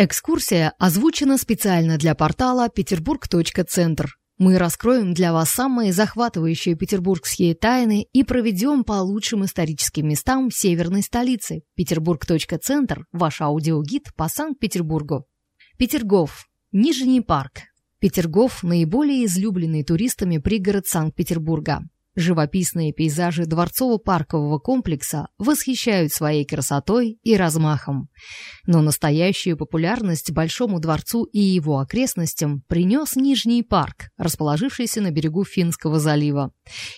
Экскурсия озвучена специально для портала Петербург.центр. Мы раскроем для вас самые захватывающие петербургские тайны и проведем по лучшим историческим местам северной столицы. Петербург.центр – ваш аудиогид по Санкт-Петербургу. Петергоф. Нижний парк. Петергоф – наиболее излюбленный туристами пригород Санкт-Петербурга. Живописные пейзажи дворцово-паркового комплекса восхищают своей красотой и размахом. Но настоящую популярность Большому дворцу и его окрестностям принес Нижний парк, расположившийся на берегу Финского залива.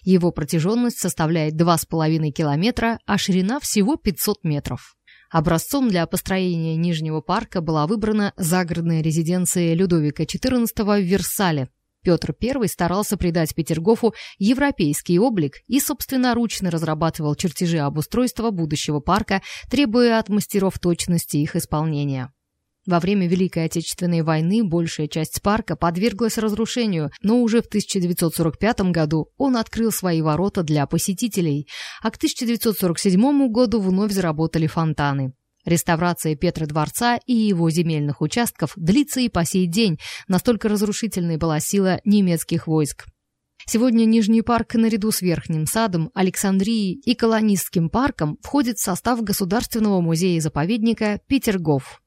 Его протяженность составляет 2,5 километра, а ширина всего 500 метров. Образцом для построения Нижнего парка была выбрана загородная резиденция Людовика XIV в Версале, Петр I старался придать Петергофу европейский облик и собственноручно разрабатывал чертежи обустройства будущего парка, требуя от мастеров точности их исполнения. Во время Великой Отечественной войны большая часть парка подверглась разрушению, но уже в 1945 году он открыл свои ворота для посетителей, а к 1947 году вновь заработали фонтаны. Реставрация Петра дворца и его земельных участков длится и по сей день, настолько разрушительной была сила немецких войск. Сегодня Нижний парк наряду с Верхним садом, Александрией и Колонистским парком входит в состав Государственного музея-заповедника Петергоф.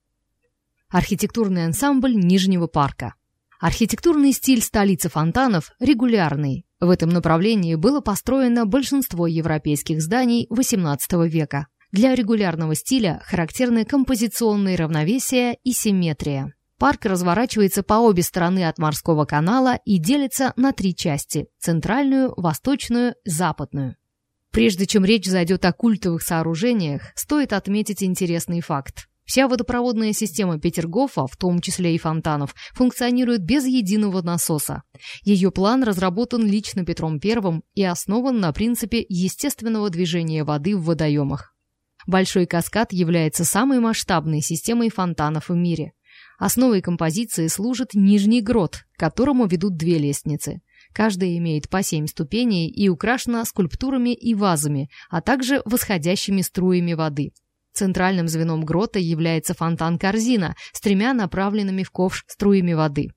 Архитектурный ансамбль Нижнего парка. Архитектурный стиль столицы фонтанов регулярный. В этом направлении было построено большинство европейских зданий XVIII века. Для регулярного стиля характерны композиционные равновесие и симметрия. Парк разворачивается по обе стороны от морского канала и делится на три части – центральную, восточную, западную. Прежде чем речь зайдет о культовых сооружениях, стоит отметить интересный факт. Вся водопроводная система Петергофа, в том числе и фонтанов, функционирует без единого насоса. Ее план разработан лично Петром I и основан на принципе естественного движения воды в водоемах. Большой каскад является самой масштабной системой фонтанов в мире. Основой композиции служит нижний грот, к которому ведут две лестницы. Каждая имеет по семь ступеней и украшена скульптурами и вазами, а также восходящими струями воды. Центральным звеном грота является фонтан-корзина с тремя направленными в ковш струями воды.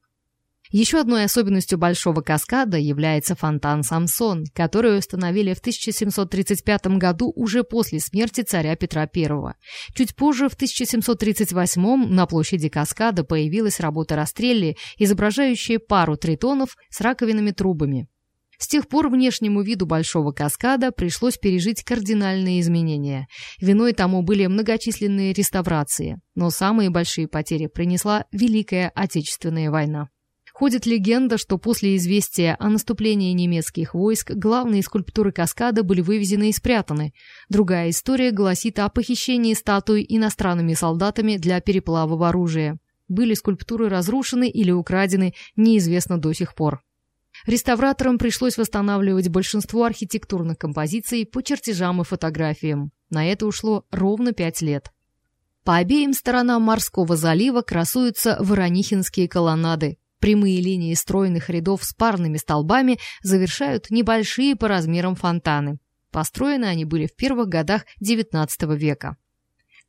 Еще одной особенностью Большого каскада является фонтан Самсон, который установили в 1735 году уже после смерти царя Петра I. Чуть позже, в 1738 на площади каскада появилась работа Растрелли, изображающая пару тритонов с раковинными трубами. С тех пор внешнему виду Большого каскада пришлось пережить кардинальные изменения. Виной тому были многочисленные реставрации, но самые большие потери принесла Великая Отечественная война. Ходит легенда, что после известия о наступлении немецких войск главные скульптуры каскада были вывезены и спрятаны. Другая история гласит о похищении статуй иностранными солдатами для переплава оружия. Были скульптуры разрушены или украдены, неизвестно до сих пор. Реставраторам пришлось восстанавливать большинство архитектурных композиций по чертежам и фотографиям. На это ушло ровно пять лет. По обеим сторонам морского залива красуются воронихинские колоннады, Прямые линии стройных рядов с парными столбами завершают небольшие по размерам фонтаны. Построены они были в первых годах XIX века.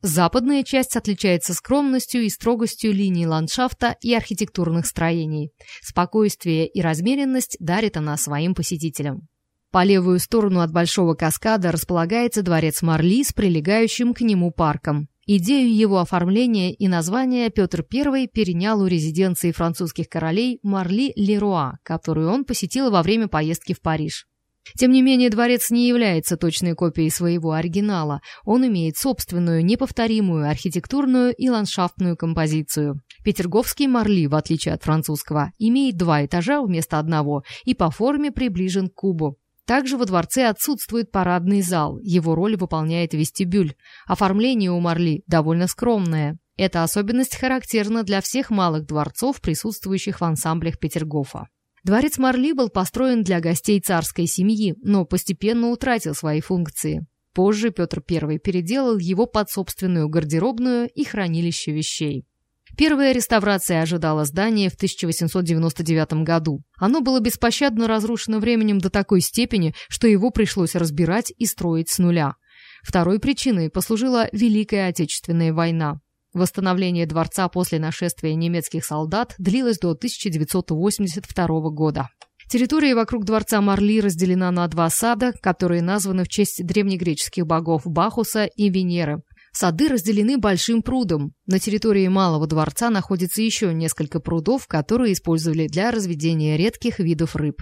Западная часть отличается скромностью и строгостью линий ландшафта и архитектурных строений. Спокойствие и размеренность дарит она своим посетителям. По левую сторону от Большого каскада располагается дворец Марли с прилегающим к нему парком. Идею его оформления и названия Петр I перенял у резиденции французских королей Марли Леруа, которую он посетил во время поездки в Париж. Тем не менее, дворец не является точной копией своего оригинала. Он имеет собственную, неповторимую архитектурную и ландшафтную композицию. Петерговский Марли, в отличие от французского, имеет два этажа вместо одного и по форме приближен к кубу. Также во дворце отсутствует парадный зал, его роль выполняет вестибюль. Оформление у Марли довольно скромное. Эта особенность характерна для всех малых дворцов, присутствующих в ансамблях Петергофа. Дворец Марли был построен для гостей царской семьи, но постепенно утратил свои функции. Позже Петр I переделал его под собственную гардеробную и хранилище вещей. Первая реставрация ожидала здание в 1899 году. Оно было беспощадно разрушено временем до такой степени, что его пришлось разбирать и строить с нуля. Второй причиной послужила Великая Отечественная война. Восстановление дворца после нашествия немецких солдат длилось до 1982 года. Территория вокруг дворца Марли разделена на два сада, которые названы в честь древнегреческих богов Бахуса и Венеры. Сады разделены большим прудом. На территории Малого дворца находится еще несколько прудов, которые использовали для разведения редких видов рыб.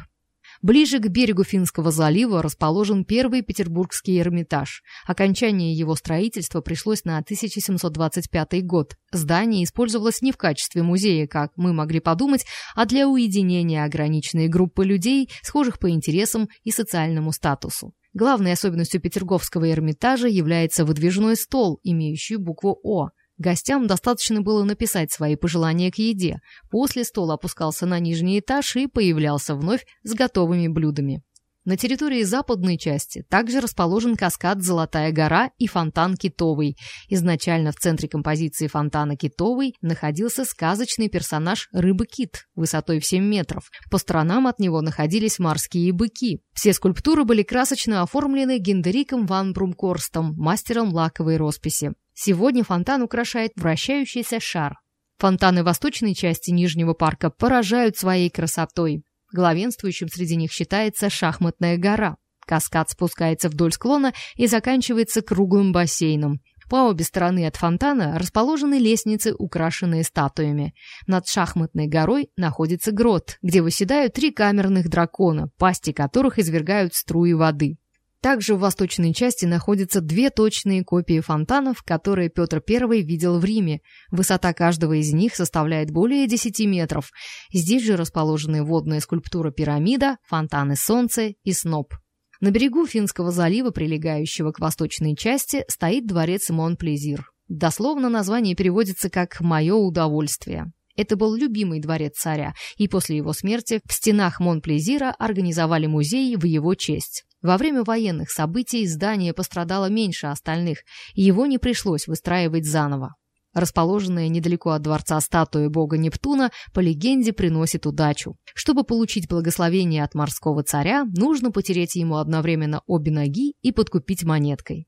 Ближе к берегу Финского залива расположен первый Петербургский Эрмитаж. Окончание его строительства пришлось на 1725 год. Здание использовалось не в качестве музея, как мы могли подумать, а для уединения ограниченной группы людей, схожих по интересам и социальному статусу. Главной особенностью Петерговского Эрмитажа является выдвижной стол, имеющий букву «О». Гостям достаточно было написать свои пожелания к еде. После стол опускался на нижний этаж и появлялся вновь с готовыми блюдами. На территории западной части также расположен каскад «Золотая гора» и фонтан «Китовый». Изначально в центре композиции фонтана «Китовый» находился сказочный персонаж рыбы-кит высотой в 7 метров. По сторонам от него находились морские быки. Все скульптуры были красочно оформлены Гендериком ван Брумкорстом, мастером лаковой росписи. Сегодня фонтан украшает вращающийся шар. Фонтаны восточной части Нижнего парка поражают своей красотой. Главенствующим среди них считается шахматная гора. Каскад спускается вдоль склона и заканчивается круглым бассейном. По обе стороны от фонтана расположены лестницы, украшенные статуями. Над шахматной горой находится грот, где выседают три камерных дракона, пасти которых извергают струи воды. Также в восточной части находятся две точные копии фонтанов, которые Петр I видел в Риме. Высота каждого из них составляет более 10 метров. Здесь же расположены водная скульптура пирамида, фонтаны солнца и сноп. На берегу Финского залива, прилегающего к восточной части, стоит дворец Монплезир. Дословно название переводится как «мое удовольствие». Это был любимый дворец царя, и после его смерти в стенах Монплезира организовали музей в его честь. Во время военных событий здание пострадало меньше остальных, и его не пришлось выстраивать заново. Расположенная недалеко от дворца статуя бога Нептуна, по легенде, приносит удачу. Чтобы получить благословение от морского царя, нужно потереть ему одновременно обе ноги и подкупить монеткой.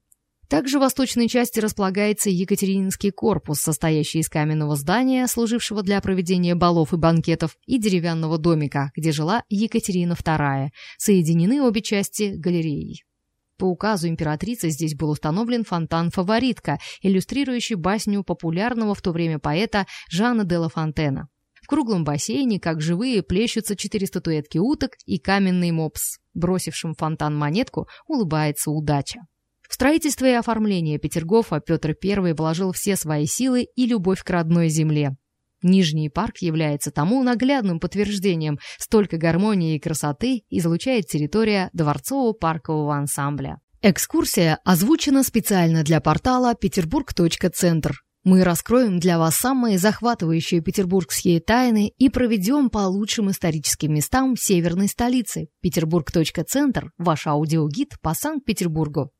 Также в восточной части располагается Екатерининский корпус, состоящий из каменного здания, служившего для проведения балов и банкетов, и деревянного домика, где жила Екатерина II. Соединены обе части галереей. По указу императрицы здесь был установлен фонтан «Фаворитка», иллюстрирующий басню популярного в то время поэта Жана де ла Фонтена. В круглом бассейне, как живые, плещутся четыре статуэтки уток и каменный мопс. Бросившим фонтан монетку улыбается удача. В строительство и оформление Петергофа Петр I вложил все свои силы и любовь к родной земле. Нижний парк является тому наглядным подтверждением, столько гармонии и красоты излучает территория дворцово-паркового ансамбля. Экскурсия озвучена специально для портала peterburg.центр. Мы раскроем для вас самые захватывающие петербургские тайны и проведем по лучшим историческим местам северной столицы. Петербург.центр – ваш аудиогид по Санкт-Петербургу.